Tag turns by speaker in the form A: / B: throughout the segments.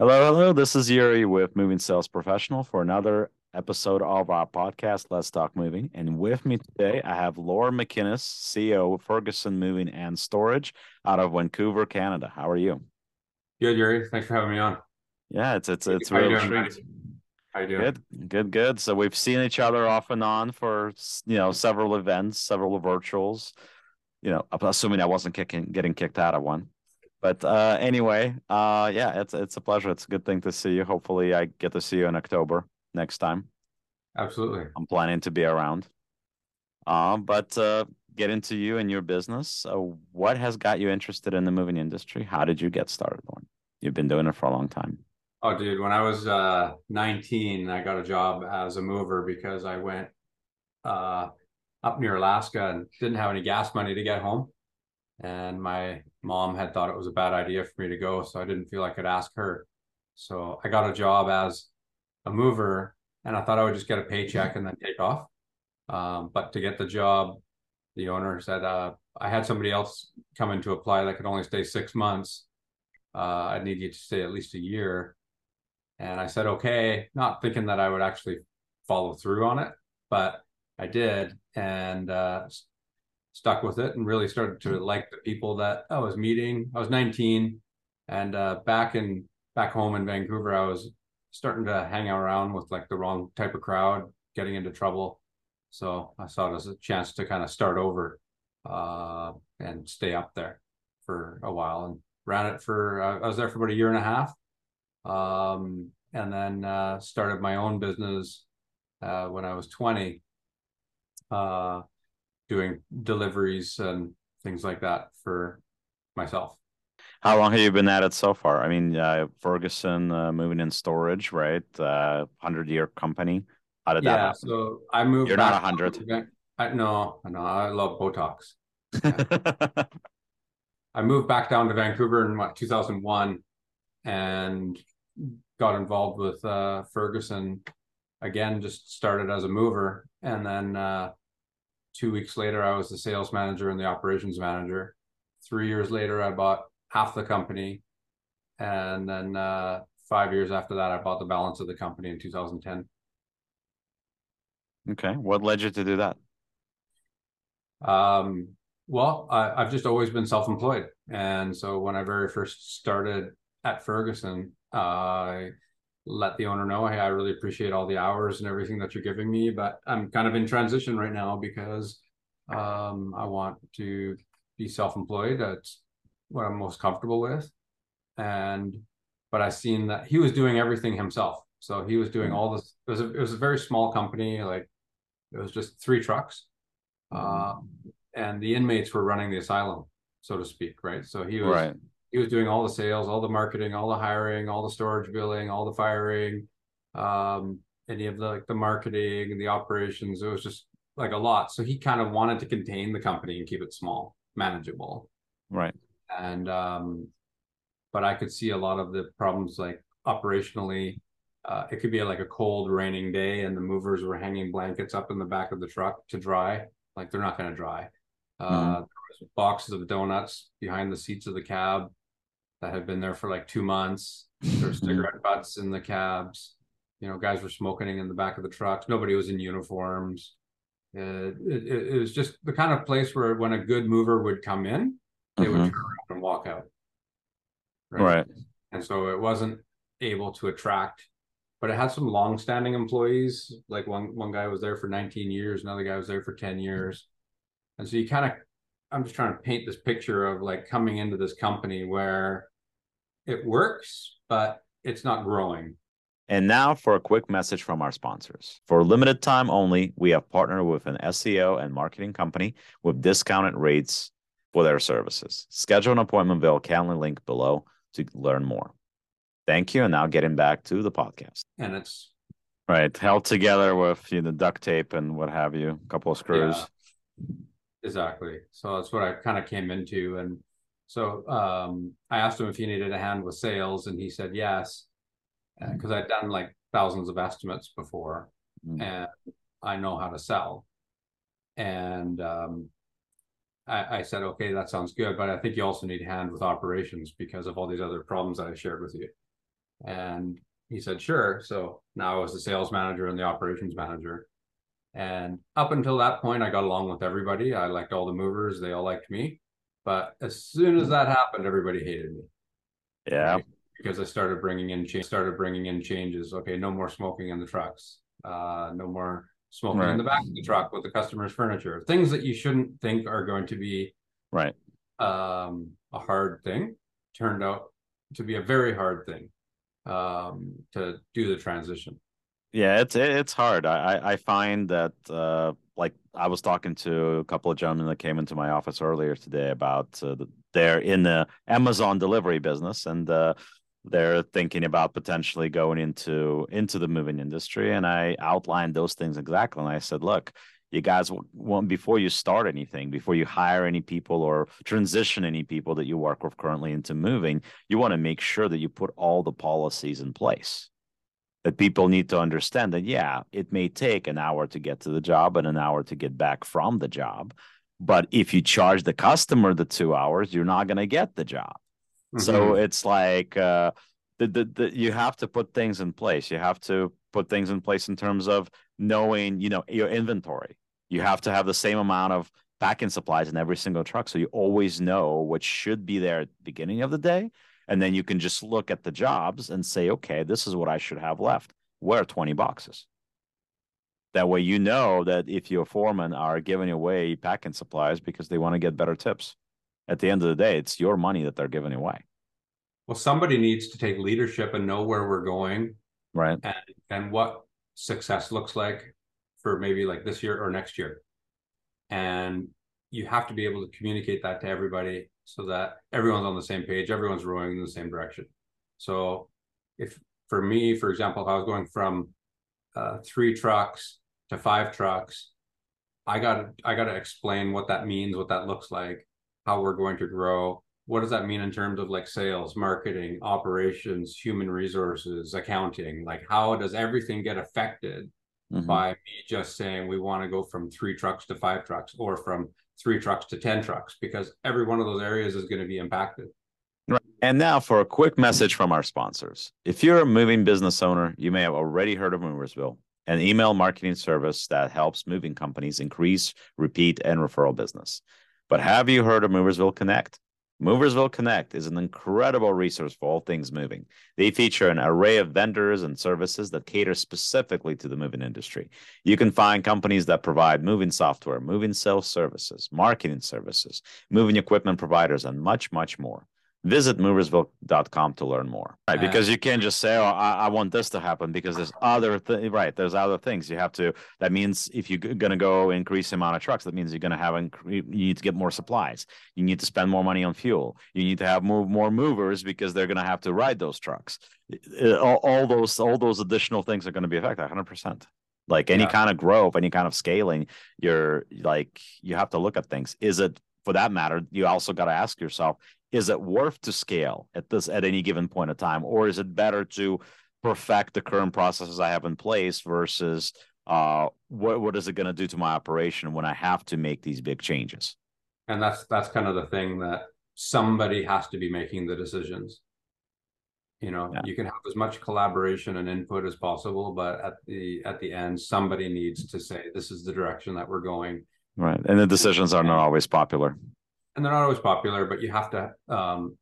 A: Hello, hello. This is Yuriy with Moving Sales Professional for another episode of our podcast, Let's Talk Moving. And with me today, I have Lorne MacInnes, CEO of Ferguson Moving and Storage out of Vancouver, Canada. How are you?
B: Good, Yuriy. Thanks for having me on.
A: Yeah, it's it's it's
B: How you
A: really
B: doing,
A: treat.
B: How you doing?
A: Good, good, good. So we've seen each other off and on for you know several events, several virtuals. You know, assuming I wasn't kicking getting kicked out of one. But uh, anyway, uh, yeah, it's it's a pleasure. It's a good thing to see you. Hopefully, I get to see you in October next time.
B: Absolutely.
A: I'm planning to be around. Uh, but uh, get into you and your business. Uh, what has got you interested in the moving industry? How did you get started? You've been doing it for a long time.
B: Oh, dude, when I was uh 19, I got a job as a mover because I went uh up near Alaska and didn't have any gas money to get home. And my mom had thought it was a bad idea for me to go, so I didn't feel I could ask her. So I got a job as a mover, and I thought I would just get a paycheck and then take off. Um, but to get the job, the owner said uh, I had somebody else come in to apply that could only stay six months. Uh, I need you to stay at least a year. And I said, okay, not thinking that I would actually follow through on it, but I did and uh, stuck with it and really started to like the people that I was meeting. I was 19 and uh, back in back home in Vancouver, I was starting to hang around with like the wrong type of crowd, getting into trouble. So I saw it as a chance to kind of start over uh, and stay up there for a while and ran it for, uh, I was there for about a year and a half. Um, and then uh, started my own business uh, when I was 20, uh, doing deliveries and things like that for myself.
A: How long have you been at it so far? I mean, uh, Ferguson uh, moving in storage, right? Uh, hundred year company. How did that
B: Yeah, so I moved
A: You're not a hundred.
B: I no, no, I love Botox. I moved back down to Vancouver in what 2001 and got involved with uh, Ferguson again. Just started as a mover, and then uh, two weeks later, I was the sales manager and the operations manager. Three years later, I bought half the company, and then uh, five years after that, I bought the balance of the company in 2010.
A: Okay, what led you to do that?
B: Um, well, I, I've just always been self-employed, and so when I very first started at Ferguson, I let the owner know, hey, I really appreciate all the hours and everything that you're giving me, but I'm kind of in transition right now because um, I want to be self-employed. That's what I'm most comfortable with, and but I seen that he was doing everything himself. So he was doing all this. It was a, it was a very small company, like it was just three trucks uh, and the inmates were running the asylum, so to speak, right? So he was
A: Right.
B: He was doing all the sales, all the marketing, all the hiring, all the storage billing, all the firing, um, any of the like the marketing and the operations. It was just like a lot. So he kind of wanted to contain the company and keep it small, manageable.
A: Right.
B: And um, but I could see a lot of the problems like operationally. Uh, it could be like a cold, raining day, and the movers were hanging blankets up in the back of the truck to dry. Like they're not going to dry. Uh, there was boxes of donuts behind the seats of the cab that had been there for like two months. There's cigarette butts in the cabs. You know, guys were smoking in the back of the trucks. Nobody was in uniforms. Uh, it, it, was just the kind of place where when a good mover would come in, they would
A: Mhm.
B: turn around and walk out.
A: Right.
B: And so it wasn't able to attract, but it had some long-standing employees. Like one one guy was there for 19 years, another guy was there for 10 years. And so you kind of I'm just trying to paint this picture of like coming into this company where it works, but it's not growing.
A: And now for a quick message from our sponsors. For a limited time only, we have partnered with an SEO and marketing company with discounted rates for their services. Schedule an appointment via Calendly link below to learn more. Thank you. And now getting back to the podcast.
B: And it's
A: Right. Held together with you know duct tape and what have you, a couple of screws.
B: Yeah. Exactly. So that's what I kind of came into. And so um, I asked him if he needed a hand with sales, and he said yes, because I'd done like thousands of estimates before,
A: Mm.
B: and I know how to sell. And um, I, I said, okay, that sounds good, but I think you also need a hand with operations because of all these other problems that I shared with you. And he said, sure. So now I was the sales manager and the operations manager. And up until that point, I got along with everybody. I liked all the movers, they all liked me. But as soon as that happened, everybody hated me.
A: Yeah.
B: Because I started bringing in started bringing in changes. Okay, no more smoking in the trucks. Uh, no more smoking right. in the back of the truck with the customer's furniture. Things that you shouldn't think are going to be
A: right
B: um, a hard thing turned out to be a very hard thing um, to do the transition.
A: Yeah, it's it's hard. I I find that uh, like I was talking to a couple of gentlemen that came into my office earlier today about uh, they're in the Amazon delivery business and uh, they're thinking about potentially going into into the moving industry. And i outlined those things exactly. And i said look you guys want before you start anything before you hire any people or transition any people that you work with currently into moving you want to make sure that you put all the policies in place that people need to understand that yeah it may take an hour to get to the job and an hour to get back from the job but if you charge the customer the two hours you're not going to get the job Mm-hmm. So it's like uh, the, the, the you have to put things in place. You have to put things in place in terms of knowing, you know, your inventory. You have to have the same amount of packing supplies in every single truck, so you always know what should be there at the beginning of the day, and then you can just look at the jobs and say, okay, this is what I should have left. Where are twenty boxes? That way, you know that if your foremen are giving away packing supplies because they want to get better tips at the end of the day, it's your money that they're giving away.
B: Well, somebody needs to take leadership and know where we're going,
A: right?
B: And and what success looks like for maybe like this year or next year. And you have to be able to communicate that to everybody so that everyone's on the same page, everyone's rowing in the same direction. So, if for me, for example, if I was going from uh, three trucks to five trucks, I got I got to explain what that means, what that looks like, how we're going to grow what does that mean in terms of like sales marketing operations human resources accounting like how does everything get affected mm-hmm. by me just saying we want to go from three trucks to five trucks or from three trucks to 10 trucks because every one of those areas is going to be impacted
A: Right. And now for a quick message from our sponsors. If you're a moving business owner, you may have already heard of Moversville, an email marketing service that helps moving companies increase, repeat, and referral business. But have you heard of Moversville Connect? Moversville Connect is an incredible resource for all things moving. They feature an array of vendors and services that cater specifically to the moving industry. You can find companies that provide moving software, moving sales services, marketing services, moving equipment providers, and much, much more visit moversville.com to learn more. Right uh, because you can't just say oh I, I want this to happen because there's other th- right there's other things. You have to that means if you're going to go increase the amount of trucks that means you're going to have incre- you need to get more supplies. You need to spend more money on fuel. You need to have more, more movers because they're going to have to ride those trucks. All, all those all those additional things are going to be affected 100% like any yeah. kind of growth any kind of scaling you're like you have to look at things. Is it for that matter you also got to ask yourself is it worth to scale at this at any given point of time? Or is it better to perfect the current processes i have in place versus uh, what what is it going to do to my operation when i have to make these big changes?
B: And that's that's kind of the thing that somebody has to be making the decisions. You know yeah. you can have as much collaboration and input as possible but at the at the end somebody needs to say this is the direction that we're going.
A: Right. And the decisions are not always popular
B: and they're not always popular, but you have to um,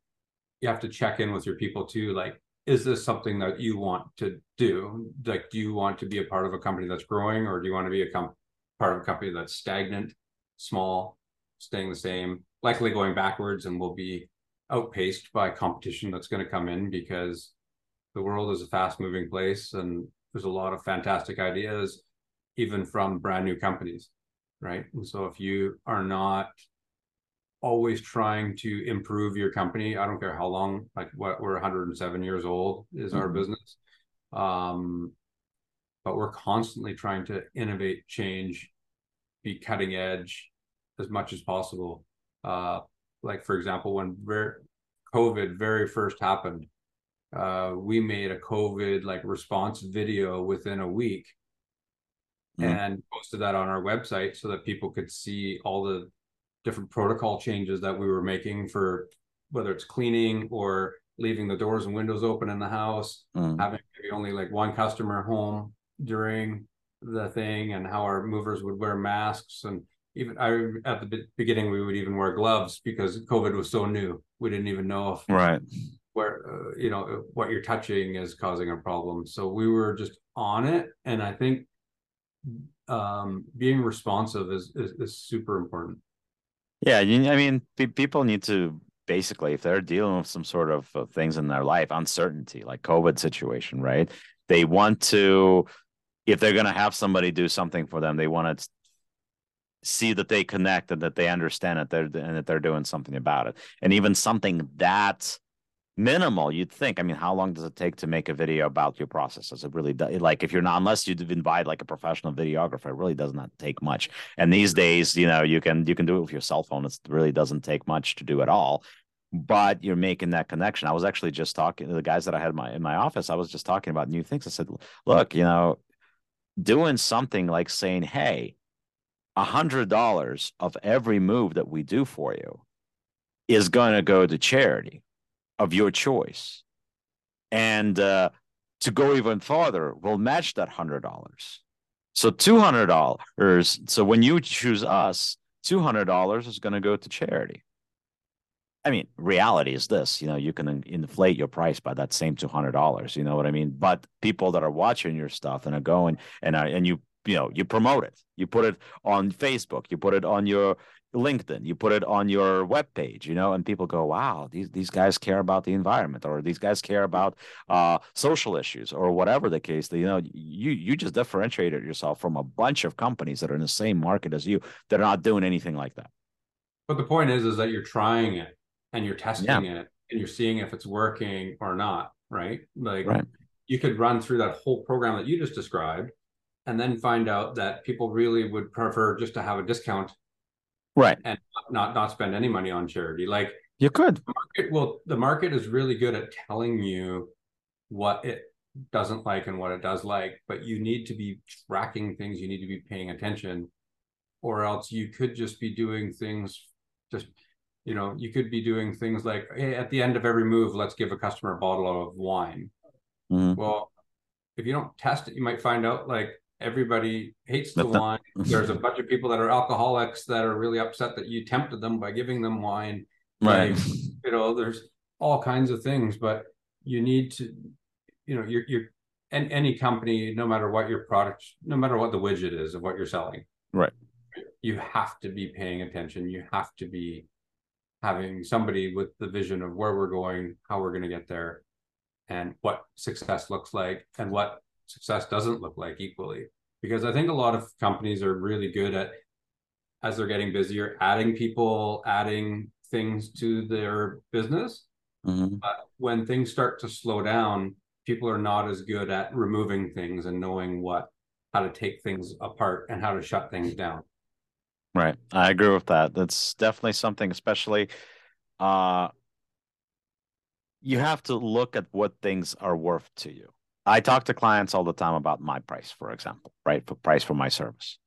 B: you have to check in with your people too. Like, is this something that you want to do? Like, do you want to be a part of a company that's growing, or do you want to be a com- part of a company that's stagnant, small, staying the same, likely going backwards, and will be outpaced by competition that's going to come in because the world is a fast moving place and there's a lot of fantastic ideas even from brand new companies right and so if you are not always trying to improve your company. I don't care how long, like what we're 107 years old is mm-hmm. our business. Um, but we're constantly trying to innovate, change, be cutting edge as much as possible. Uh, like for example, when ver- COVID very first happened, uh, we made a COVID like response video within a week mm-hmm. and posted that on our website so that people could see all the different protocol changes that we were making for whether it's cleaning or leaving the doors and windows open in the house,
A: Mm.
B: having maybe only like one customer home during the thing, and how our movers would wear masks. And even I at the beginning, we would even wear gloves because COVID was so new. We didn't even know if
A: Right.
B: where uh, you know what you're touching is causing a problem. So we were just on it, and I think um, being responsive is, is is super important.
A: Yeah, you, I mean, pe- people need to basically, if they're dealing with some sort of uh, things in their life, uncertainty, like COVID situation, right? They want to, if they're going to have somebody do something for them, they want to see that they connect and that they understand it, they're and that they're doing something about it. And even something that minimal, you'd think. I mean, how long does it take to make a video about your processes? It really does. Like, if you're not, unless you invite like a professional videographer, it really does not take much. And these days, you know, you can you can do it with your cell phone. It really doesn't take much to do at all. But you're making that connection. I was actually just talking to the guys that I had in my in my office. I was just talking about new things. I said, look, you know, doing something like saying, hey, a hundred dollars of every move that we do for you is going to go to charity of your choice. And uh, to go even farther, we'll match that hundred dollars. So two hundred dollars. So when you choose us, two hundred dollars is going to go to charity. I mean, reality is this: you know, you can inflate your price by that same two hundred dollars. You know what I mean? But people that are watching your stuff and are going and are, and you you know you promote it, you put it on Facebook, you put it on your LinkedIn, you put it on your web page, you know, and people go, wow, these, these guys care about the environment or these guys care about uh, social issues or whatever the case. That, you know, you you just differentiated yourself from a bunch of companies that are in the same market as you that are not doing anything like that.
B: But the point is, is that you're trying it and you're testing
A: Yeah.
B: it and you're seeing if it's working or not, right? Like
A: Right.
B: you could run through that whole program that you just described and then find out that people really would prefer just to have a discount
A: Right.
B: and not not spend any money on charity. Like
A: You could.
B: it, well, the market is really good at telling you what it doesn't like and what it does like, but you need to be tracking things. You need to be paying attention, or else you could just be doing things. Just you know, you could be doing things like hey, at the end of every move, let's give a customer a bottle of wine.
A: Mhm.
B: Well, if you don't test it, you might find out like everybody hates the wine. There's a bunch of people that are alcoholics that are really upset that you tempted them by giving them wine
A: Right.
B: like, you know there's all kinds of things but you need to you know you're you're and any company no matter what your product no matter what the widget is of what you're selling
A: Right.
B: you have to be paying attention you have to be having somebody with the vision of where we're going how we're going to get there and what success looks like and what success doesn't look like equally because i think a lot of companies are really good at as they're getting busier adding people adding things to their business
A: Mhm.
B: but when things start to slow down people are not as good at removing things and knowing what how to take things apart and how to shut things down
A: Right. I agree with that. That's definitely something, especially uh you have to look at what things are worth to you. I talk to clients all the time about my price, for example, right? For price for my service.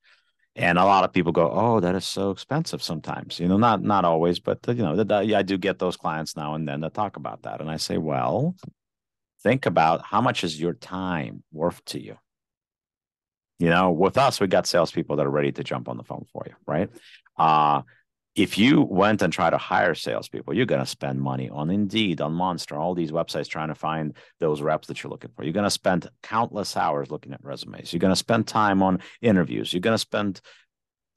A: And a lot of people go, "Oh, that is so expensive." Sometimes, you know, not not always, but you know, that- yeah, I do get those clients now and then that talk about that, and I say, "Well, think about how much is your time worth to you." You know, with us, we got salespeople that are ready to jump on the phone for you, right? Uh, if you went and tried to hire salespeople, you're going to spend money on Indeed, on Monster, all these websites trying to find those reps that you're looking for. You're going to spend countless hours looking at resumes. You're going to spend time on interviews. You're going to spend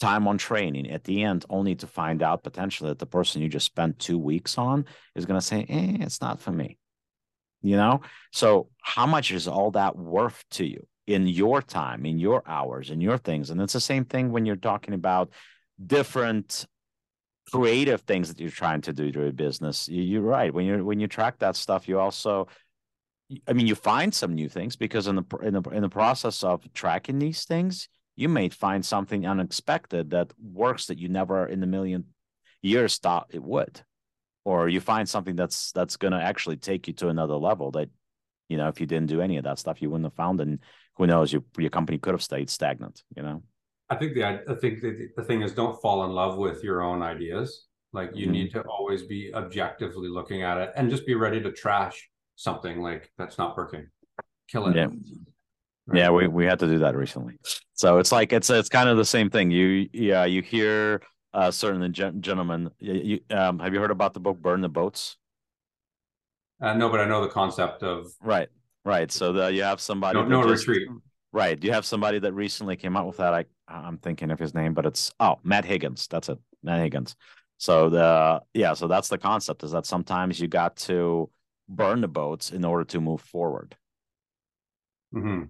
A: time on training at the end, only to find out potentially that the person you just spent two weeks on is going to say, eh, it's not for me. You know? So, how much is all that worth to you in your time, in your hours, in your things? And it's the same thing when you're talking about different creative things that you're trying to do to a business. You- You're right. When you when you track that stuff, you also, I mean, you find some new things because in the in the in the process of tracking these things, you may find something unexpected that works that you never in a million years thought it would, or you find something that's that's going to actually take you to another level that, you know, if you didn't do any of that stuff, you wouldn't have found, and who knows, your your company could have stayed stagnant. You know.
B: I think the I think the, the thing is don't fall in love with your own ideas. Like you mm-hmm. need to always be objectively looking at it and just be ready to trash something like that's not working. Kill it.
A: Yeah. Right. Yeah, we, we had to do that recently. So it's like it's it's kind of the same thing. You yeah, you hear uh certain gen- gentlemen. You, um, have you heard about the book Burn the Boats?
B: Uh, no, but I know the concept of
A: right, right. So the, you have somebody
B: no, no just, retreat.
A: Do you have somebody that recently came out with that. I I'm thinking of his name, but it's oh Matt Higgins. That's it, Matt Higgins. So the yeah, so that's the concept is that sometimes you got to burn the boats in order to move forward.
B: Mm-hmm.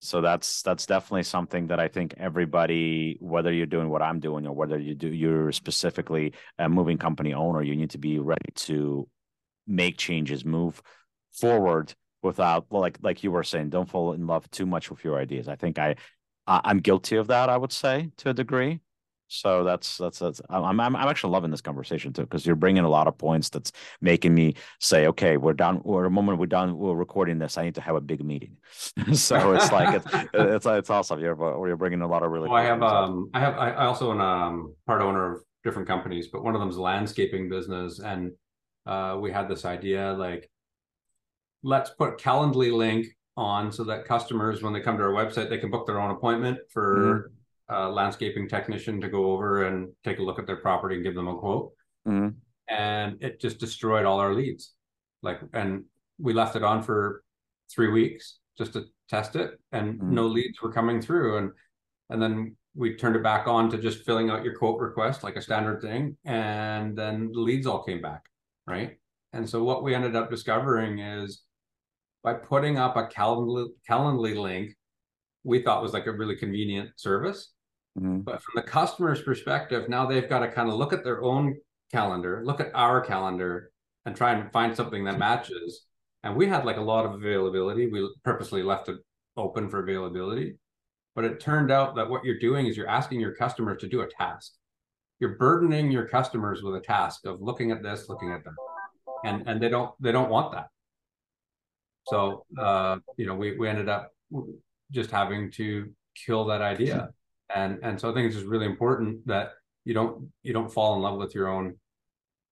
A: So that's that's definitely something that I think everybody, whether you're doing what I'm doing or whether you do you're specifically a moving company owner, you need to be ready to make changes, move forward without like like you were saying, don't fall in love too much with your ideas. I think I I'm guilty of that. I would say to a degree. So that's that's that's I'm I'm, I'm actually loving this conversation too because you're bringing a lot of points that's making me say, okay, we're done. We're a moment we're done. We're recording this. I need to have a big meeting. so it's like it's it's it's awesome. You're you're bringing a lot of really.
B: Well, I have um I have I also am um part owner of different companies, but one of them is landscaping business, and uh, we had this idea like let's put Calendly link on so that customers when they come to our website they can book their own appointment for. Mm-hmm uh, landscaping technician to go over and take a look at their property and give them a quote.
A: Mm-hmm.
B: And it just destroyed all our leads. Like, and we left it on for three weeks just to test it, and mm-hmm. no leads were coming through. And and then we turned it back on to just filling out your quote request like a standard thing, and then the leads all came back, right? And so what we ended up discovering is by putting up a Calendly, Calendly link, we thought was like a really convenient service
A: Mm-hmm.
B: But from the customer's perspective, now they've got to kind of look at their own calendar, look at our calendar, and try and find something that matches. And we had like a lot of availability. We purposely left it open for availability. But it turned out that what you're doing is you're asking your customers to do a task. You're burdening your customers with a task of looking at this, looking at that. And and they don't they don't want that. So uh, you know, we we ended up just having to kill that idea and and so I think it's just really important that you don't you don't fall in love with your own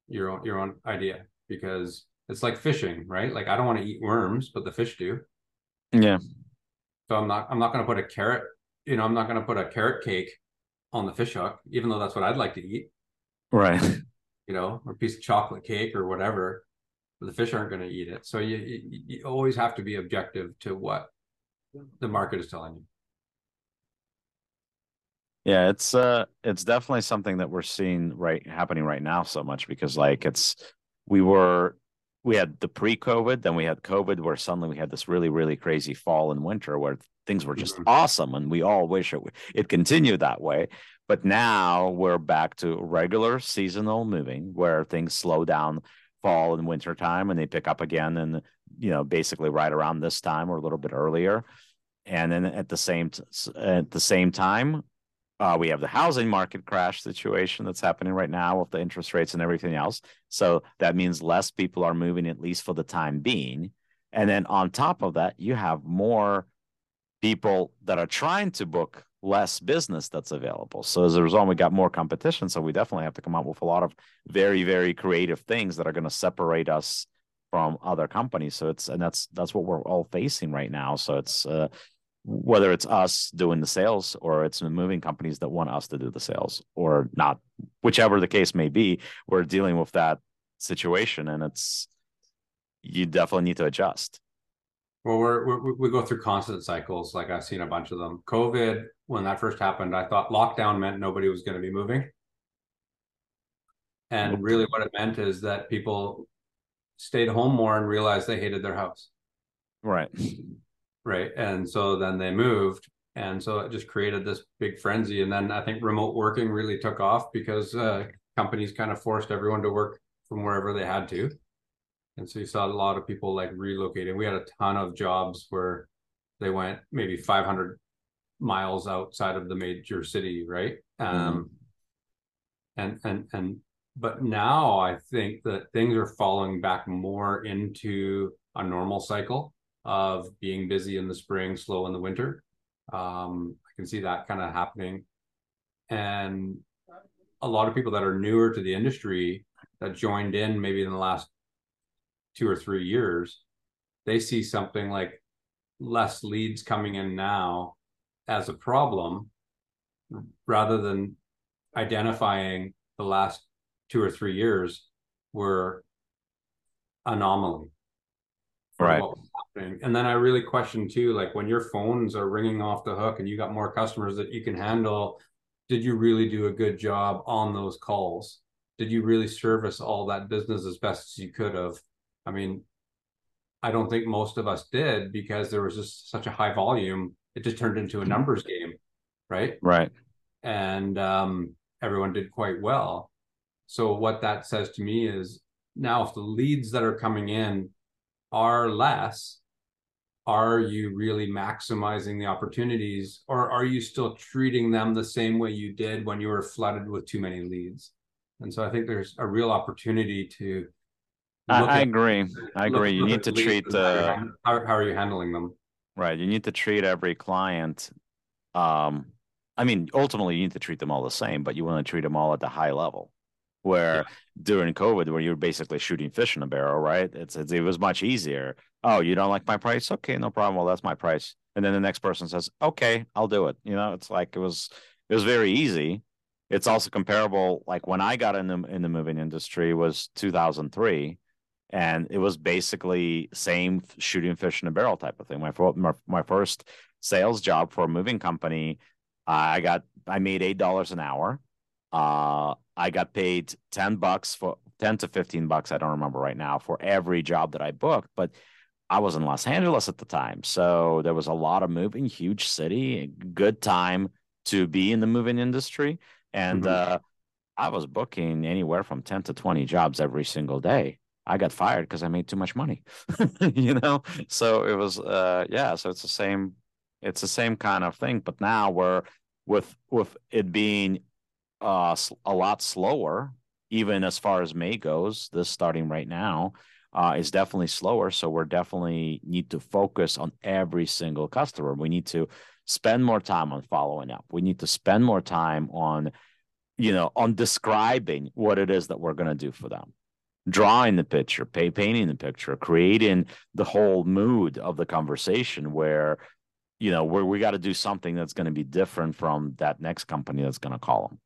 B: your own your own idea because it's like fishing, right? Like I don't want to eat worms, but the fish do.
A: Yeah.
B: So I'm not I'm not going to put a carrot, you know, I'm not going to put a carrot cake on the fish hook, even though that's what I'd like to eat.
A: Right.
B: You know, or a piece of chocolate cake or whatever. The fish aren't going to eat it. So you, you you always have to be objective to what the market is telling you.
A: Yeah, it's uh it's definitely something that we're seeing right happening right now so much because like it's we were we had the pre-COVID, then we had COVID where suddenly we had this really, really crazy fall and winter where things were just mm-hmm. awesome and we all wish it it continued that way. But now we're back to regular seasonal moving where things slow down fall and winter time and they pick up again and you know basically right around this time or a little bit earlier and then at the same t- at the same time uh, we have the housing market crash situation that's happening right now with the interest rates and everything else. So that means less people are moving, at least for the time being. And then on top of that, you have more people that are trying to book less business that's available. So as a result, we got more competition. So we definitely have to come up with a lot of very, very creative things that are going to separate us from other companies. So it's and that's that's what we're all facing right now. So it's uh, whether it's us doing the sales or it's the moving companies that want us to do the sales or not, whichever the case may be, we're dealing with that situation and it's, you definitely need to adjust.
B: Well, we're, we're, we go through constant cycles. Like I've seen a bunch of them. COVID, when that first happened, I thought lockdown meant nobody was going to be moving. And really, what it meant is that people stayed home more and realized they hated their house.
A: Right
B: right and so then they moved and so it just created this big frenzy and then i think remote working really took off because uh, companies kind of forced everyone to work from wherever they had to and so you saw a lot of people like relocating we had a ton of jobs where they went maybe 500 miles outside of the major city right mm-hmm. um and and and but now i think that things are falling back more into a normal cycle of being busy in the spring, slow in the winter. Um, I can see that kind of happening. And a lot of people that are newer to the industry that joined in maybe in the last two or three years, they see something like less leads coming in now as a problem rather than identifying the last two or three years were anomaly.
A: Right.
B: and then i really question too like when your phones are ringing off the hook and you got more customers that you can handle did you really do a good job on those calls? Did you really service all that business as best as you could have i mean i don't think most of us did because there was just such a high volume it just turned into a numbers game right?
A: Right.
B: And um, everyone did quite well. So what that says to me is now if the leads that are coming in are less are you really maximizing the opportunities or are you still treating them the same way you did when you were flooded with too many leads? And so i think there's a real opportunity to
A: I, I, agree i agree you need to treat the
B: how, how, are you handling them
A: right you need to treat every client um i mean ultimately you need to treat them all the same but you want to treat them all at the high level where yeah. during COVID, where you're basically shooting fish in a barrel, right? It's, it's, it was much easier. Oh, you don't like my price? Okay, no problem. Well, that's my price. And then the next person says, "Okay, I'll do it." You know, it's like it was it was very easy. It's also comparable. Like when I got in the in the moving industry was 2003, and it was basically same shooting fish in a barrel type of thing. My my, my first sales job for a moving company, I got I made eight dollars an hour. Uh, I got paid 10 bucks for 10 to 15 bucks. I don't remember right now for every job that I booked, but I was in Los Angeles at the time. So there was a lot of moving, huge city, good time to be in the moving industry. And mm-hmm. uh, I was booking anywhere from 10 to 20 jobs every single day. I got fired because I made too much money, you know? So it was, uh, yeah. So it's the same, it's the same kind of thing. But now we're with, with it being uh, a lot slower, even as far as May goes. This starting right now uh, is definitely slower. So we're definitely need to focus on every single customer. We need to spend more time on following up. We need to spend more time on, you know, on describing what it is that we're going to do for them drawing the picture, pay, painting the picture, creating the whole mood of the conversation where, you know, where we got to do something that's going to be different from that next company that's going to call them.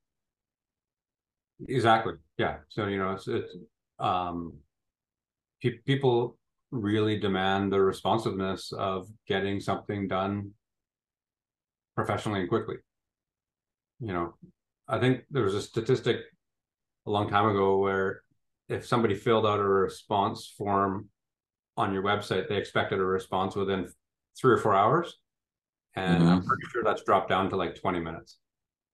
B: Exactly. Yeah. So you know, it's it's um, pe- people really demand the responsiveness of getting something done professionally and quickly. You know, I think there was a statistic a long time ago where if somebody filled out a response form on your website, they expected a response within three or four hours. And mm-hmm. I'm pretty sure that's dropped down to like 20 minutes.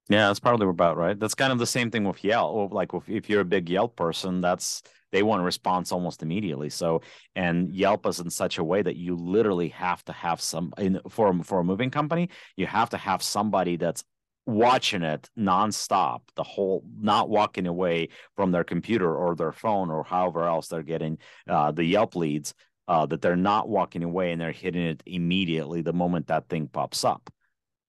A: Yeah, that's probably about right. That's kind of the same thing with Yelp. Like if you're a big Yelp person, that's they want a response almost immediately. So and Yelp is in such a way that you literally have to have some in for for a moving company, you have to have somebody that's watching it nonstop, the whole not walking away from their computer or their phone or however else they're getting uh, the Yelp leads. Uh, that they're not walking away and they're hitting it immediately the moment that thing pops up.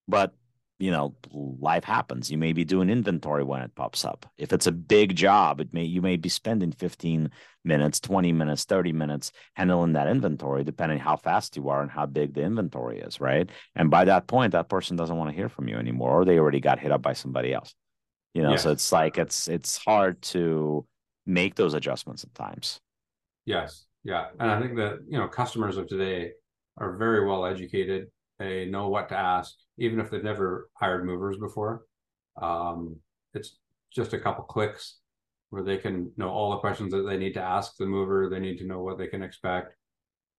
A: But you know life happens. You may be doing inventory when it pops up. If it's a big job it may you may be spending 15 minutes 20 minutes 30 minutes handling that inventory depending how fast you are and how big the inventory is right? And by that point that person doesn't want to hear from you anymore or they already got hit up by somebody else. You know so it's like it's it's hard to make those adjustments at times.
B: Yes. Yeah. And i think that you know customers of today are very well educated. They know what to ask, even if they've never hired movers before. Um, it's just a couple clicks where they can know all the questions that they need to ask the mover. They need to know what they can expect.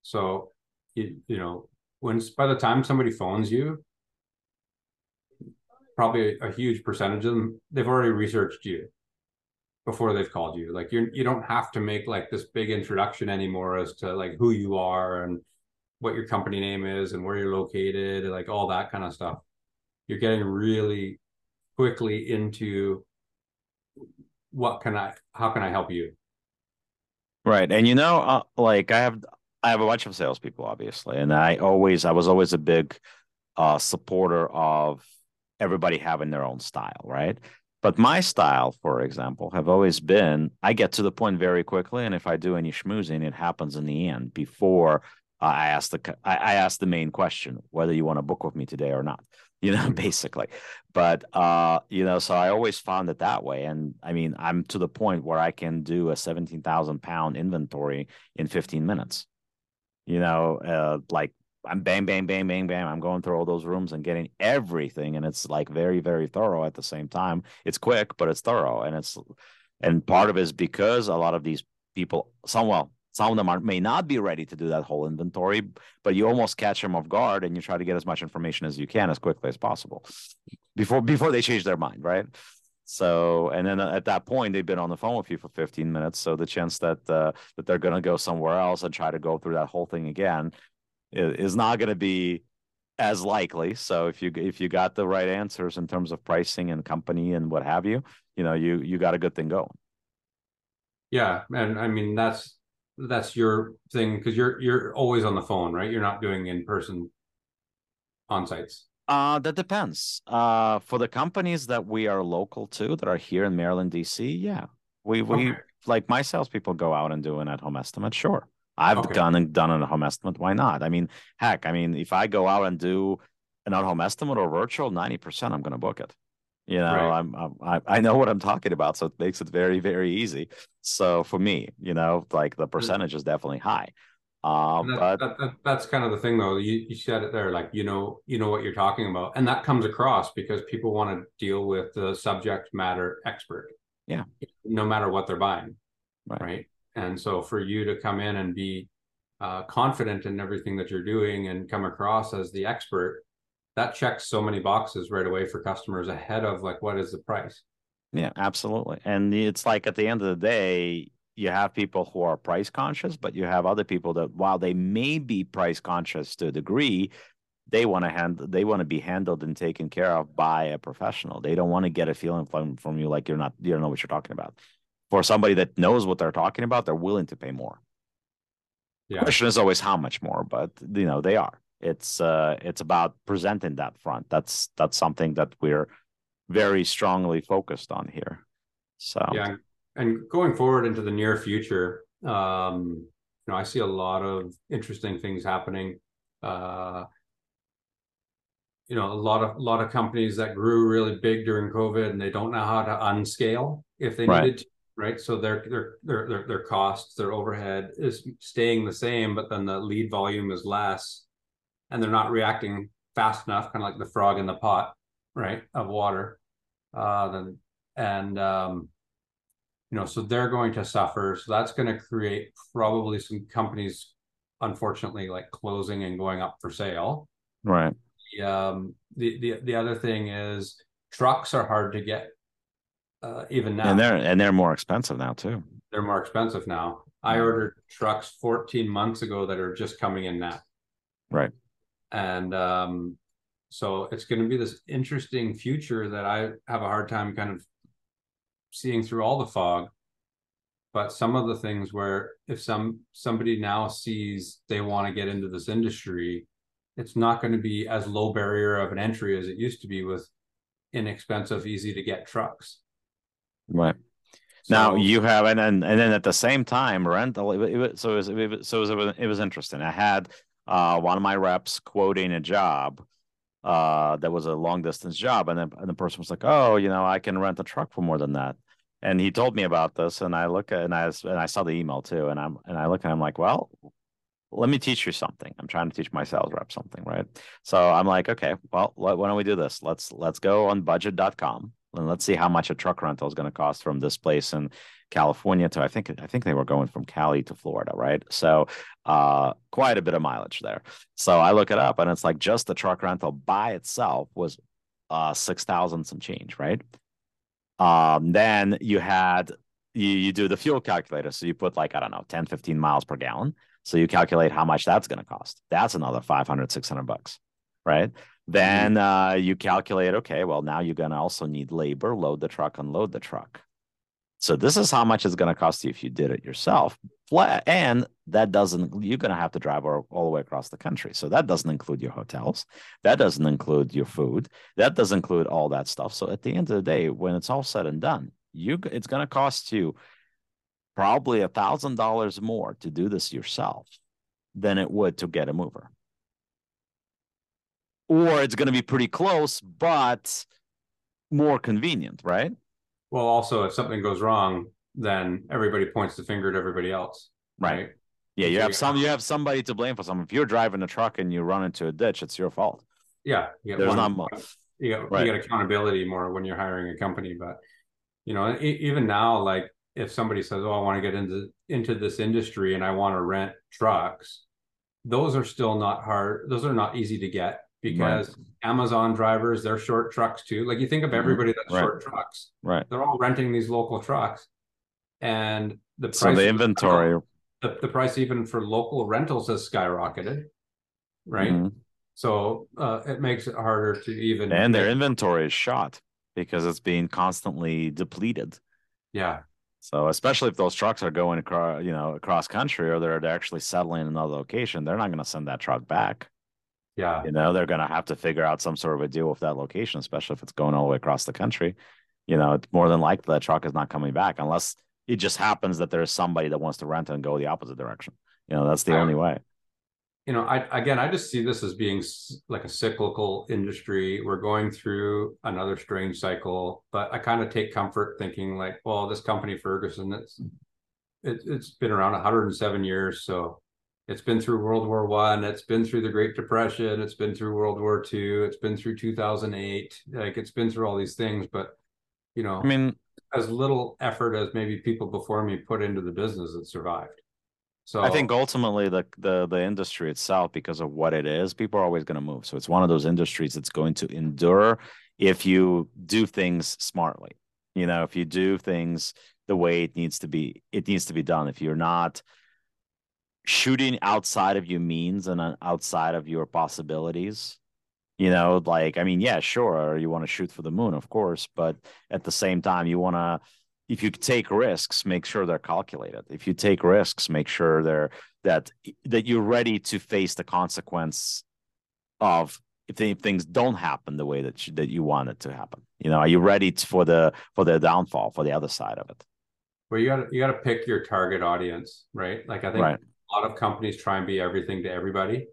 B: So, you, you know, when by the time somebody phones you, probably a, a huge percentage of them they've already researched you before they've called you. Like you, you don't have to make like this big introduction anymore as to like who you are and what your company name is and where you're located, and like all that kind of stuff. You're getting really quickly into what can I, how can I help you?
A: Right, and you know, uh, like I have, I have a bunch of salespeople, obviously, and I always, I was always a big uh, supporter of everybody having their own style, right? But my style, for example, have always been I get to the point very quickly, and if I do any schmoozing, it happens in the end before I ask the I, I ask the main question whether you want to book with me today or not. You know, basically. But uh, you know, so I always found it that way, and I mean, I'm to the point where I can do a seventeen thousand pound inventory in fifteen minutes. You know, uh, like I'm bang, bang, bang, bang, bang. I'm going through all those rooms and getting everything, and it's like very, very thorough at the same time. It's quick, but it's thorough, and it's and part of it is because a lot of these people, some well, some of them are, may not be ready to do that whole inventory, but you almost catch them off guard, and you try to get as much information as you can as quickly as possible before before they change their mind, right? So, and then at that point, they've been on the phone with you for 15 minutes. So the chance that uh, that they're going to go somewhere else and try to go through that whole thing again is not going to be as likely. So if you if you got the right answers in terms of pricing and company and what have you, you know, you you got a good thing going.
B: Yeah, and I mean that's that's your thing because you're you're always on the phone, right? You're not doing in person on sites.
A: Uh, that depends. Uh, for the companies that we are local to that are here in Maryland, DC, yeah, we we okay. like my salespeople go out and do an at home estimate. Sure, I've okay. done and done an at home estimate. Why not? I mean, heck, I mean, if I go out and do an at home estimate or virtual, ninety percent, I'm going to book it. You know, right. I'm, I'm I know what I'm talking about, so it makes it very very easy. So for me, you know, like the percentage is definitely high. Uh,
B: that,
A: but
B: that, that, that's kind of the thing, though. You you said it there, like you know you know what you're talking about, and that comes across because people want to deal with the subject matter expert.
A: Yeah,
B: no matter what they're buying,
A: right?
B: right? And so for you to come in and be uh, confident in everything that you're doing and come across as the expert, that checks so many boxes right away for customers ahead of like what is the price.
A: Yeah, absolutely. And it's like at the end of the day, you have people who are price conscious, but you have other people that while they may be price conscious to a degree, they want to hand they want to be handled and taken care of by a professional. They don't want to get a feeling from, from you like you're not you don't know what you're talking about for somebody that knows what they're talking about, they're willing to pay more. Yeah. Question is always how much more, but you know they are. It's uh, it's about presenting that front. That's that's something that we're very strongly focused on here. So
B: yeah, and going forward into the near future, um, you know, I see a lot of interesting things happening. Uh, you know, a lot of a lot of companies that grew really big during COVID, and they don't know how to unscale if they right. needed to right? So their their their their their costs, their overhead is staying the same, but then the lead volume is less, and they're not reacting fast enough, kind of like the frog in the pot, right, of water. Uh, then and um, you know, so they're going to suffer. So that's going to create probably some companies, unfortunately, like closing and going up for sale.
A: Right.
B: The, um, the the the other thing is trucks are hard to get uh, even now.
A: And they're and they're more expensive now too.
B: They're more expensive now. I ordered trucks 14 months ago that are just coming in now.
A: Right.
B: And um, so it's going to be this interesting future that I have a hard time kind of seeing through all the fog. But some of the things where if some somebody now sees they want to get into this industry, it's not going to be as low barrier of an entry as it used to be with inexpensive, easy to get trucks.
A: Right. So, now you have, and then and then at the same time, rental. It, it, so it was, it so it was, it was interesting. I had uh, one of my reps quoting a job uh, that was a long distance job, and then and the person was like, "Oh, you know, I can rent a truck for more than that." And he told me about this, and I look at and I and I saw the email too, and I'm and I look at him like, "Well, let me teach you something. I'm trying to teach my sales rep something, right?" So I'm like, "Okay, well, why don't we do this? Let's let's go on budget.com and let's see how much a truck rental is going to cost from this place in California to I think I think they were going from Cali to Florida, right? So uh, quite a bit of mileage there. So I look it up, and it's like just the truck rental by itself was uh, six thousand some change, right? Um, then you had you, you do the fuel calculator, so you put like I don't know 10, 15 miles per gallon. So you calculate how much that's going to cost. That's another 500, 600 bucks, right? Then mm-hmm. uh, you calculate, okay, well, now you're going to also need labor, load the truck, unload the truck. So this is how much it's going to cost you if you did it yourself. And that doesn't, you're going to have to drive all, all, the way across the country. So that doesn't include your hotels. That doesn't include your food. That doesn't include all that stuff. So at the end of the day, when it's all said and done, you it's going to cost you probably a thousand dollars more to do this yourself than it would to get a mover. Or it's going to be pretty close, but more convenient, right?
B: Well, also, if something goes wrong, then everybody points the finger at everybody else.
A: Right. right? Yeah, you have some. You have somebody to blame for something. If you're driving a truck and you run into a ditch, it's your fault.
B: Yeah,
A: you There's one, not much.
B: You got, right. you got accountability more when you're hiring a company, but you know, even now, like if somebody says, "Oh, I want to get into into this industry and I want to rent trucks," those are still not hard. Those are not easy to get because right. Amazon drivers, they're short trucks too. Like you think of mm-hmm. everybody that's right. short trucks,
A: right?
B: They're all renting these local trucks, and the price
A: so the inventory,
B: the, the price even for local rentals has skyrocketed, right? Mm-hmm. So uh, it makes it harder to even.
A: And their inventory is shot because it's being constantly depleted.
B: Yeah.
A: So especially if those trucks are going across, you know, across country or they're actually settling in another location, they're not going to send that truck back.
B: Yeah.
A: You know, they're going to have to figure out some sort of a deal with that location, especially if it's going all the way across the country. You know, it's more than likely that truck is not coming back unless it just happens that there's somebody that wants to rent and go the opposite direction. You know, that's the I, only way.
B: You know, I again, I just see this as being like a cyclical industry. We're going through another strange cycle, but I kind of take comfort thinking like, well, this company Ferguson, it's it, it's been around 107 years, so it's been through World War One. It's been through the Great Depression. It's been through World War Two. It's been through 2008. Like it's been through all these things, but you know,
A: I mean,
B: as little effort as maybe people before me put into the business, it survived. So
A: I think ultimately the the the industry itself, because of what it is, people are always going to move. So it's one of those industries that's going to endure if you do things smartly. You know, if you do things the way it needs to be, it needs to be done. If you're not shooting outside of your means and outside of your possibilities. You know like i mean yeah sure you want to shoot for the moon of course but at the same time you want to if you take risks make sure they're calculated. If you take risks make sure they're that that you're ready to face the consequence of if things don't happen the way that you, that you want it to happen. You know are you ready for the for the downfall for the other side of it?
B: Well you got to you got to pick your target audience right? Like i think right a lot of companies try and be everything to everybody.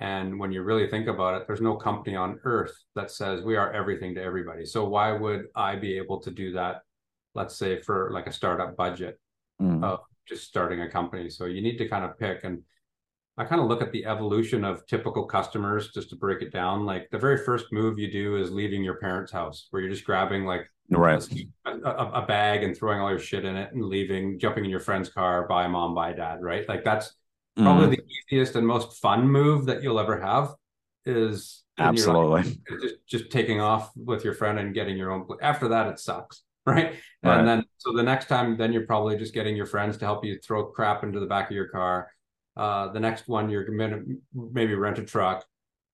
B: And when you really think about it, there's no company on earth that says we are everything to everybody. So why would I be able to do that? Let's say for like a startup budget mm. of just starting a company. So you need to kind of pick. And I kind of look at the evolution of typical customers just to break it down. Like the very first move you do is leaving your parents' house, where you're just grabbing like
A: right
B: a, a, bag and throwing all your shit in it and leaving jumping in your friend's car bye mom bye dad right like that's probably mm. the easiest and most fun move that you'll ever have is
A: absolutely
B: just just taking off with your friend and getting your own after that it sucks right? right and then so the next time then you're probably just getting your friends to help you throw crap into the back of your car uh, the next one you're gonna maybe rent a truck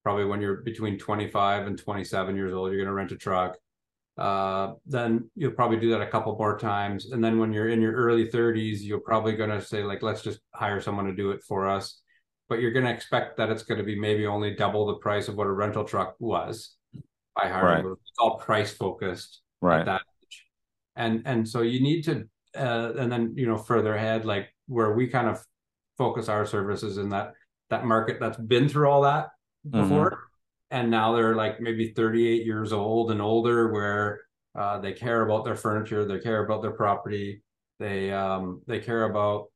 B: probably when you're between 25 and 27 years old you're going to rent a truck uh, then you'll probably do that a couple more times. And then when you're in your early 30s, you're probably going to say, like, let's just hire someone to do it for us. But you're going to expect that it's going to be maybe only double the price of what a rental truck was by hiring. Right. It's all price focused
A: right. at that
B: age. And and so you need to uh, and then you know further ahead, like where we kind of focus our services in that that market that's been through all that mm-hmm. before. Mm-hmm and now they're like maybe 38 years old and older where uh, they care about their furniture they care about their property they um, they care about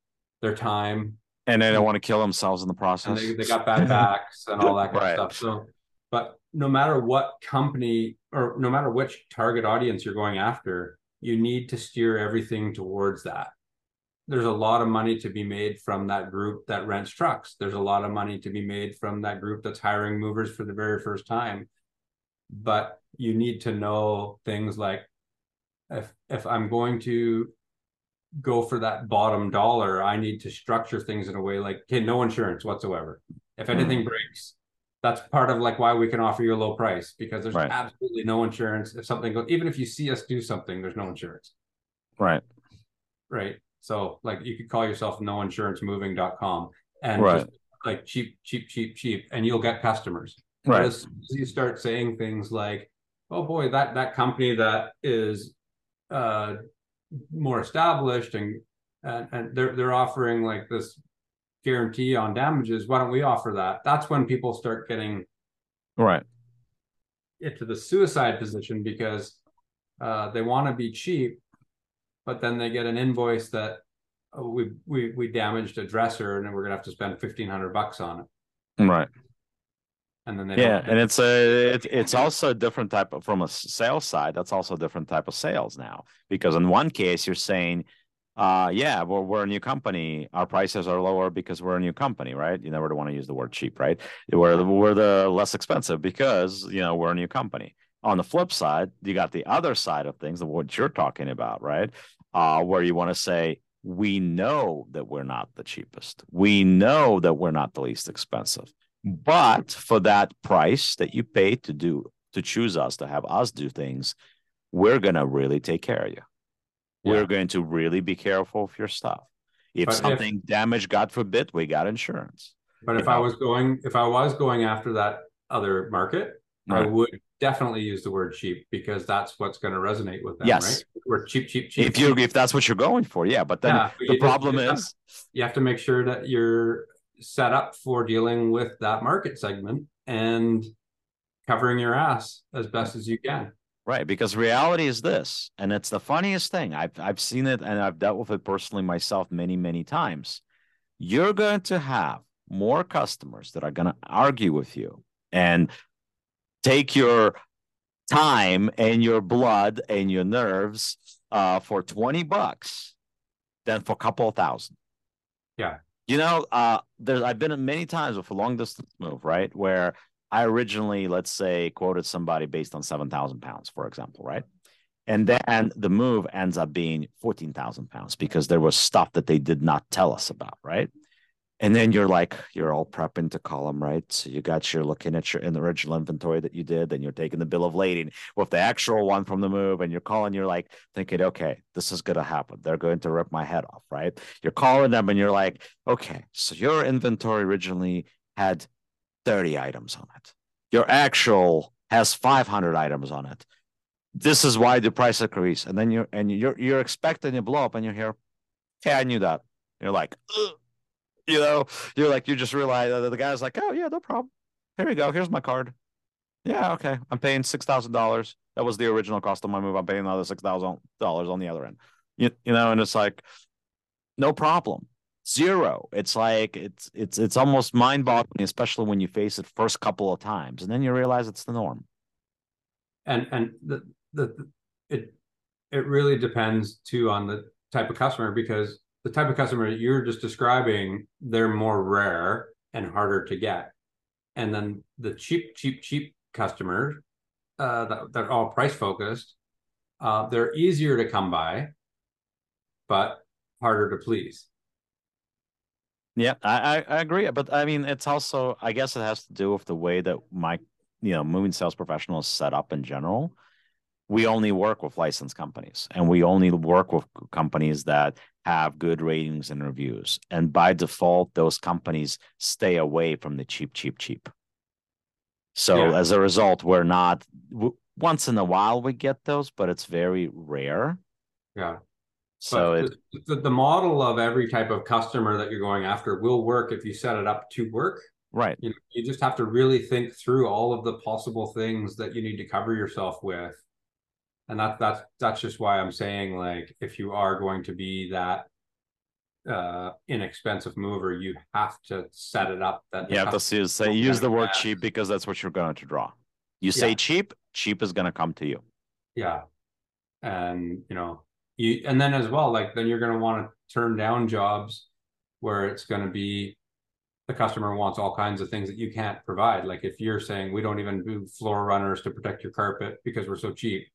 B: their time
A: and they don't want to kill themselves in the process
B: they, they, got bad backs and all that kind right. of stuff so but no matter what company or no matter which target audience you're going after you need to steer everything towards that there's a lot of money to be made from that group that rents trucks. There's a lot of money to be made from that group that's hiring movers for the very first time. But you need to know things like if if I'm going to go for that bottom dollar, I need to structure things in a way like okay, no insurance whatsoever. If anything mm. breaks, that's part of like why we can offer you a low price because there's right. absolutely no insurance. If something goes, even if you see us do something, there's no insurance.
A: Right
B: right? So like you could call yourself noinsurancemoving.com and
A: Right.
B: just like cheap, cheap, cheap, cheap, and you'll get customers.
A: Right.
B: as you start saying things like, "Oh boy, that that company that is uh, more established and and and they're they're offering like this guarantee on damages. Why don't we offer that?" That's when people start getting
A: Right.
B: into the suicide position because uh, they want to be cheap, but then they get an invoice that oh, we we we damaged a dresser and then we're gonna have to spend fifteen hundred bucks on it,
A: Right.
B: and then they
A: Yeah, and it's a it, it's also a different type of from a sales side. That's also a different type of sales now because in one case you're saying, uh, yeah, well, we're a new company. Our prices are lower because we're a new company, right? You never want to use the word cheap, right? We're we're the less expensive because you know we're a new company. On the flip side, you got the other side of things, the what you're talking about, right? Uh, where you want to say, we know that we're not the cheapest. We know that we're not the least expensive. But for that price that you pay to do to choose us to have us do things, we're gonna really take care of you. We're going to really be careful of your stuff. If
B: But if-
A: something damaged, God forbid, we got insurance.
B: But if I was going, if I was going after that other market, I would definitely use the word cheap because that's what's going to resonate with them,
A: Yes.
B: right? We're cheap, cheap, cheap.
A: If you if that's what you're going for, yeah. But then
B: Yeah,
A: the
B: you just-
A: problem is
B: you have to make sure that you're set up for dealing with that market segment and covering your ass as best as you can.
A: Right, because reality is this, and it's the funniest thing. I've I've seen it and I've dealt with it personally myself many, many times. You're going to have more customers that are going to argue with you and take your time and your blood and your nerves uh, for 20 bucks than for a couple of thousand.
B: Yeah.
A: You know, uh, there's I've been in many times with a long distance move, right? Where I originally, let's say, quoted somebody based on 7,000 pounds, for example, right? And then the move ends up being 14,000 pounds because there was stuff that they did not tell us about, right? And then you're like, you're all prepping to call them, right? So you got your looking at your in the original inventory that you did, and you're taking the bill of lading with the actual one from the move, and you're calling, you're like thinking, okay, this is gonna happen. They're going to rip my head off, right? You're calling them and you're like, okay, so your inventory originally had 30 items on it. Your actual has 500 items on it. This is why the price increase. And then you're and you're you're expecting a blow up, and you're here. Okay, I knew that. You're like, "Ugh." you know, you're like, you just realize that the guy's like, oh yeah, no problem. Here we go. Here's my card. Yeah, okay. I'm paying six thousand dollars. That was the original cost of my move. I'm paying another six thousand dollars on the other end. You you know, and it's like, no problem. Zero. It's like it's it's it's almost mind boggling, especially when you face it first couple of times, and then you realize it's the norm.
B: And and the the it it really depends too on the type of customer because the type of customer you're just describing, they're more rare and harder to get. And then the cheap, cheap, cheap customers uh, that, that are all price focused, uh, they're easier to come by, but harder to please.
A: Yeah, I, I agree, but I mean, it's also I guess it has to do with the way that my you know moving sales professional is set up in general. We only work with licensed companies, and we only work with companies that have good ratings and reviews. And by default, those companies stay away from the cheap, cheap, cheap. So
B: Yeah.
A: as a result, we're not. W- once in a while we get those, but it's very rare.
B: Yeah.
A: So it
B: the, the, model of every type of customer that you're going after will work if you set it up to work.
A: right.
B: You know, you just have to really think through all of the possible things that you need to cover yourself with. And that that's that's just why I'm saying like if you are going to be that uh inexpensive mover, you have to set it up that
A: You have to see, say use the word cheap because that's what you're going to draw. You say
B: Yeah.
A: cheap, cheap is going to come to you.
B: Yeah. And you know, you and then as well, like then you're gonna want to turn down jobs where it's gonna be the customer wants all kinds of things that you can't provide. Like if you're saying we don't even do floor runners to protect your carpet because we're so cheap,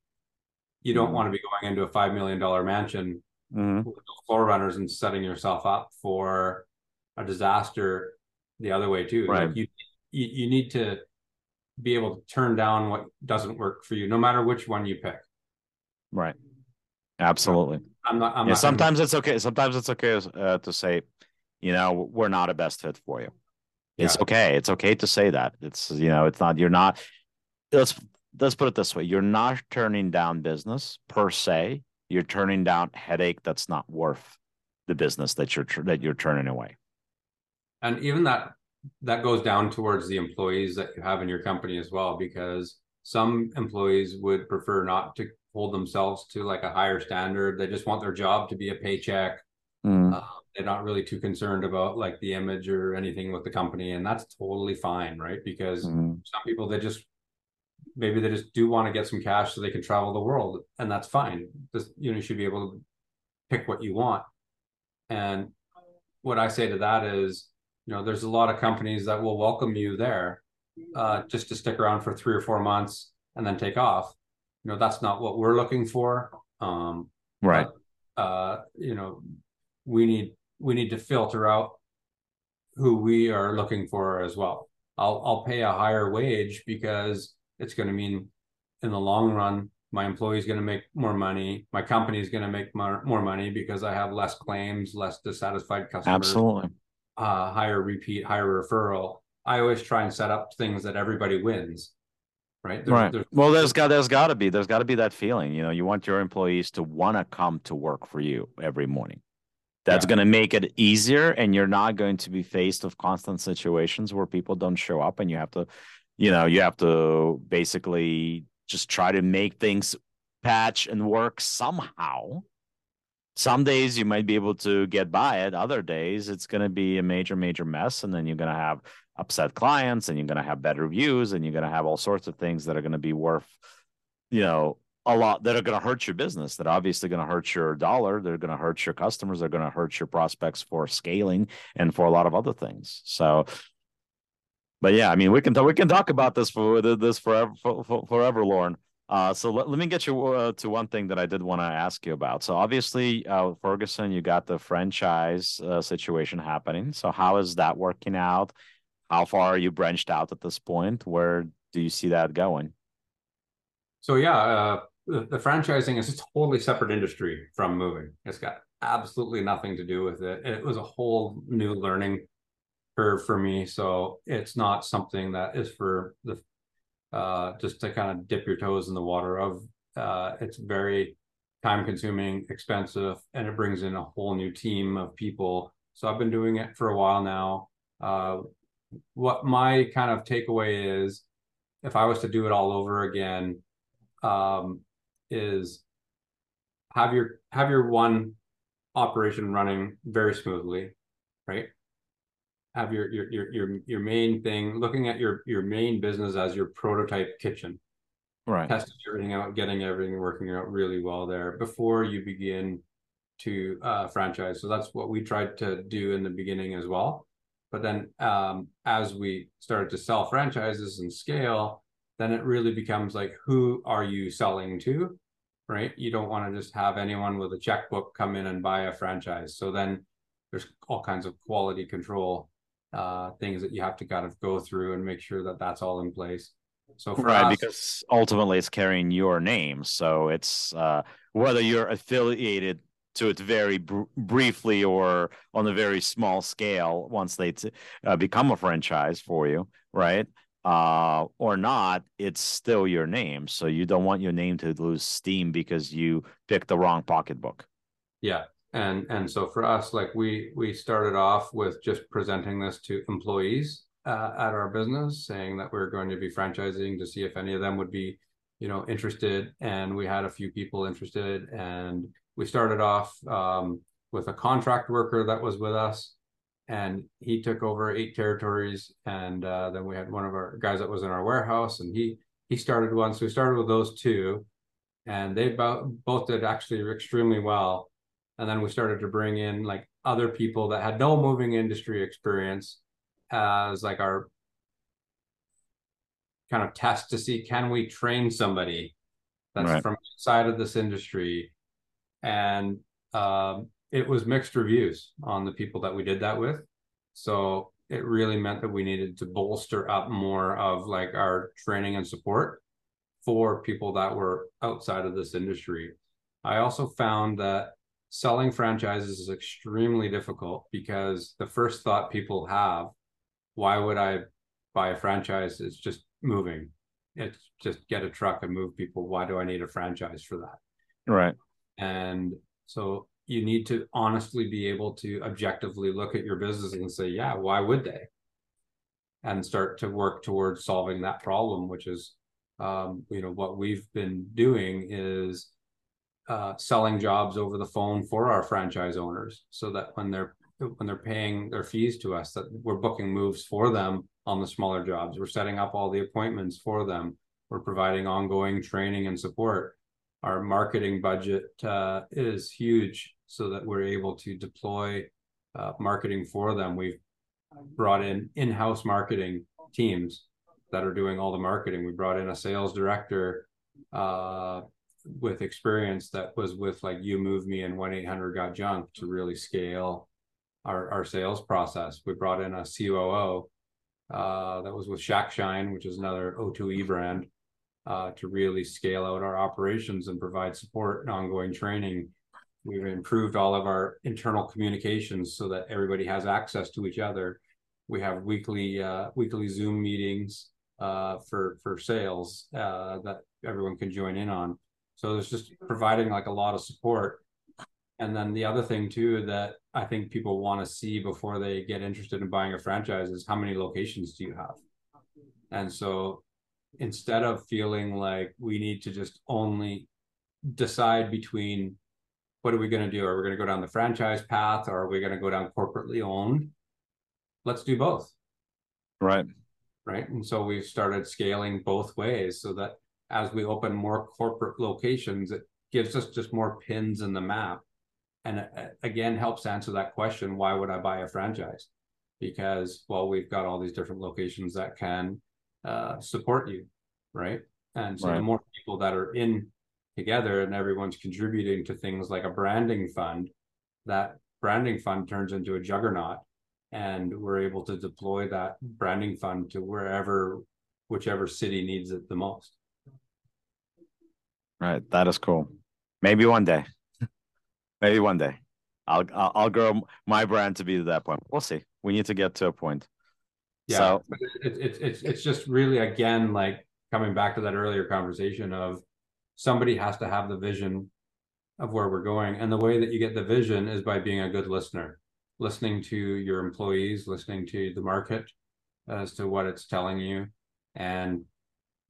B: you don't
A: Mhm.
B: want to be going into a five million dollar mansion
A: Mhm.
B: with floor runners and setting yourself up for a disaster the other way too.
A: Right.
B: Like you, you you need to be able to turn down what doesn't work for you, no matter which one you pick.
A: Right. Absolutely.
B: I'm not. I'm
A: yeah,
B: not
A: sometimes it's okay. Sometimes it's okay uh, to say, you know, we're not a best fit for you. It's
B: Yeah.
A: okay. It's okay to say that. It's you know, it's not. You're not. Let's let's put it this way: you're not turning down business per se. You're turning down headache that's not worth the business that you're that you're turning away.
B: and even that that goes down towards the employees that you have in your company as well because some employees would prefer not to hold themselves to like a higher standard. They just want their job to be a paycheck.
A: Mm,
B: uh, they're not really too concerned about like the image or anything with the company and that's totally fine right? Because
A: mm,
B: some people they just maybe they just do want to get some cash so they can travel the world and that's fine. Just you know you should be able to pick what you want. And what i say to that is you know there's a lot of companies that will welcome you there uh, just to stick around for three or four months and then take off. You know that's not what we're looking for. Um
A: right.
B: but, uh you know we need we need to filter out who we are looking for as well. I'll i'll pay a higher wage because it's going to mean in the long run my employee is going to make more money my company is going to make more, more money because i have less claims less dissatisfied customers
A: Absolutely.
B: uh, higher repeat higher referral i always try and set up things that everybody wins right There's-
A: right.
B: there's-
A: well, there's got there's got to be there's got to be that feeling. You know, you want your employees to want to come to work for you every morning. That's
B: Yeah.
A: going to make it easier, and you're not going to be faced with constant situations where people don't show up, and you have to, you know, you have to basically just try to make things patch and work somehow. Some days you might be able to get by it. Other days it's going to be a major, major mess, and then you're going to have upset clients, and you're going to have bad reviews, and you're going to have all sorts of things that are going to be worth, you know, a lot that are going to hurt your business. That are obviously going to hurt your dollar. They're going to hurt your customers. They're going to hurt your prospects for scaling and for a lot of other things. So, but yeah, I mean, we can talk, we can talk about this for this forever, for, for, forever, Lorne. Uh, so let, let me get you uh, to one thing that I did want to ask you about. So obviously, uh, Ferguson, you got the franchise uh, situation happening. So how is that working out? How far are you branched out at this point? Where do you see that going?
B: So yeah, uh, the, the franchising is a totally separate industry from moving. It's got absolutely nothing to do with it. It was a whole new learning curve for me. So it's not something that is for the uh, just to kind of dip your toes in the water of. Uh, it's very time consuming, expensive, and it brings in a whole new team of people. So I've been doing it for a while now. Uh, what my kind of takeaway is, if I was to do it all over again, um, is have your have your one operation running very smoothly, right? Have your your your your your main thing, looking at your your main business as your prototype kitchen,
A: Right.
B: testing everything out, getting everything working out really well there before you begin to uh, franchise. So that's what we tried to do in the beginning as well. But then um, as we started to sell franchises and scale, then it really becomes like, who are you selling to? Right. You don't want to just have anyone with a checkbook come in and buy a franchise. So then there's all kinds of quality control uh, things that you have to kind of go through and make sure that that's all in place. So
A: right
B: us,
A: because ultimately it's carrying your name so it's uh, whether you're affiliated to it very br- briefly or on a very small scale once they t- uh, become a franchise for you right uh, or not it's still your name so you don't want your name to lose steam because you picked the wrong pocketbook
B: Yeah. And and so for us, like we we started off with just presenting this to employees uh, at our business, saying that we are going to be franchising to see if any of them would be, you know, interested. And we had a few people interested, and we started off um, with a contract worker that was with us, and he took over eight territories. And uh, then we had one of our guys that was in our warehouse, and he he started one. So we started with those two, and they both did actually extremely well and then we started to bring in like other people that had no moving industry experience as like our kind of test to see can we train somebody that's
A: Right.
B: from outside of this industry? And um, it was mixed reviews on the people that we did that with. So it really meant that we needed to bolster up more of like our training and support for people that were outside of this industry. I also found that selling franchises is extremely difficult because the first thought people have, why would I buy a franchise? It's just moving. It's just get a truck and move people. Why do I need a franchise for that?
A: Right.
B: And so you need to honestly be able to objectively look at your business and say, yeah, why would they? And start to work towards solving that problem, which is, um, you know, what we've been doing is uh, selling jobs over the phone for our franchise owners, so that when they're when they're paying their fees to us, that we're booking moves for them on the smaller jobs. We're setting up all the appointments for them. We're providing ongoing training and support. Our marketing budget uh, is huge so that we're able to deploy uh, marketing for them. We've brought in in-house marketing teams that are doing all the marketing. We brought in a sales director uh, with experience that was with like You Move Me and 1-800 Got Junk to really scale our, our sales process. We brought in a COO uh, that was with Shack Shine, which is another O2E brand, uh, to really scale out our operations and provide support and ongoing training We've improved all of our internal communications so that everybody has access to each other. We have weekly uh, weekly Zoom meetings uh, for for sales uh, that everyone can join in on. So there's just providing like a lot of support. And then the other thing too that I think people want to see before they get interested in buying a franchise is how many locations do you have? And so instead of feeling like we need to just only decide between what are we going to do? Are we going to go down the franchise path or are we going to go down corporately owned? Let's do both.
A: Right.
B: Right. And so we've started scaling both ways so that as we open more corporate locations, it gives us just more pins in the map. And uh, again, helps answer that question why would I buy a franchise? Because, well, we've got all these different locations that can uh, support you. Right. And so right. the more people that are in together and everyone's contributing to things like a branding fund, that branding fund turns into a juggernaut. And we're able to deploy that branding fund to wherever, whichever city needs it the most.
A: Right. That is cool. Maybe one day. Maybe one day. I'll, I'll I'll grow my brand to be to that point. We'll see. We need to get to a point.
B: Yeah, so, it's it, it's it's just really again like coming back to that earlier conversation of somebody has to have the vision of where we're going. And the way that you get the vision is by being a good listener, listening to your employees, listening to the market as to what it's telling you, and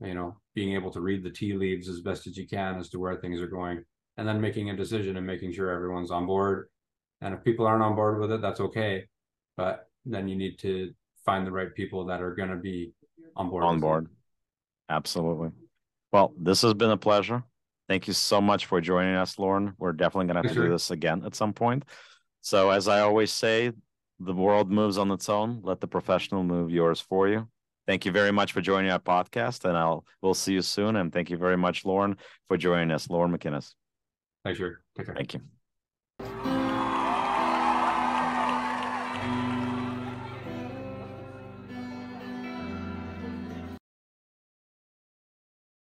B: you know, being able to read the tea leaves as best as you can as to where things are going, and then making a decision and making sure everyone's on board. And if people aren't on board with it, that's okay. But then you need to find the right people that are going to be on board.
A: On board. Absolutely. Well, this has been a pleasure. Thank you so much for joining us, Lorne. We're definitely going to have to do this again at some point. So, as I always say, the world moves on its own. Let the professional move yours for you. Thank you very much for joining our podcast, and I'll we'll see you soon. And thank you very much, Lorne, for joining us. Lorne MacInnes.
B: Thanks, sure. Take care.
A: Thank you.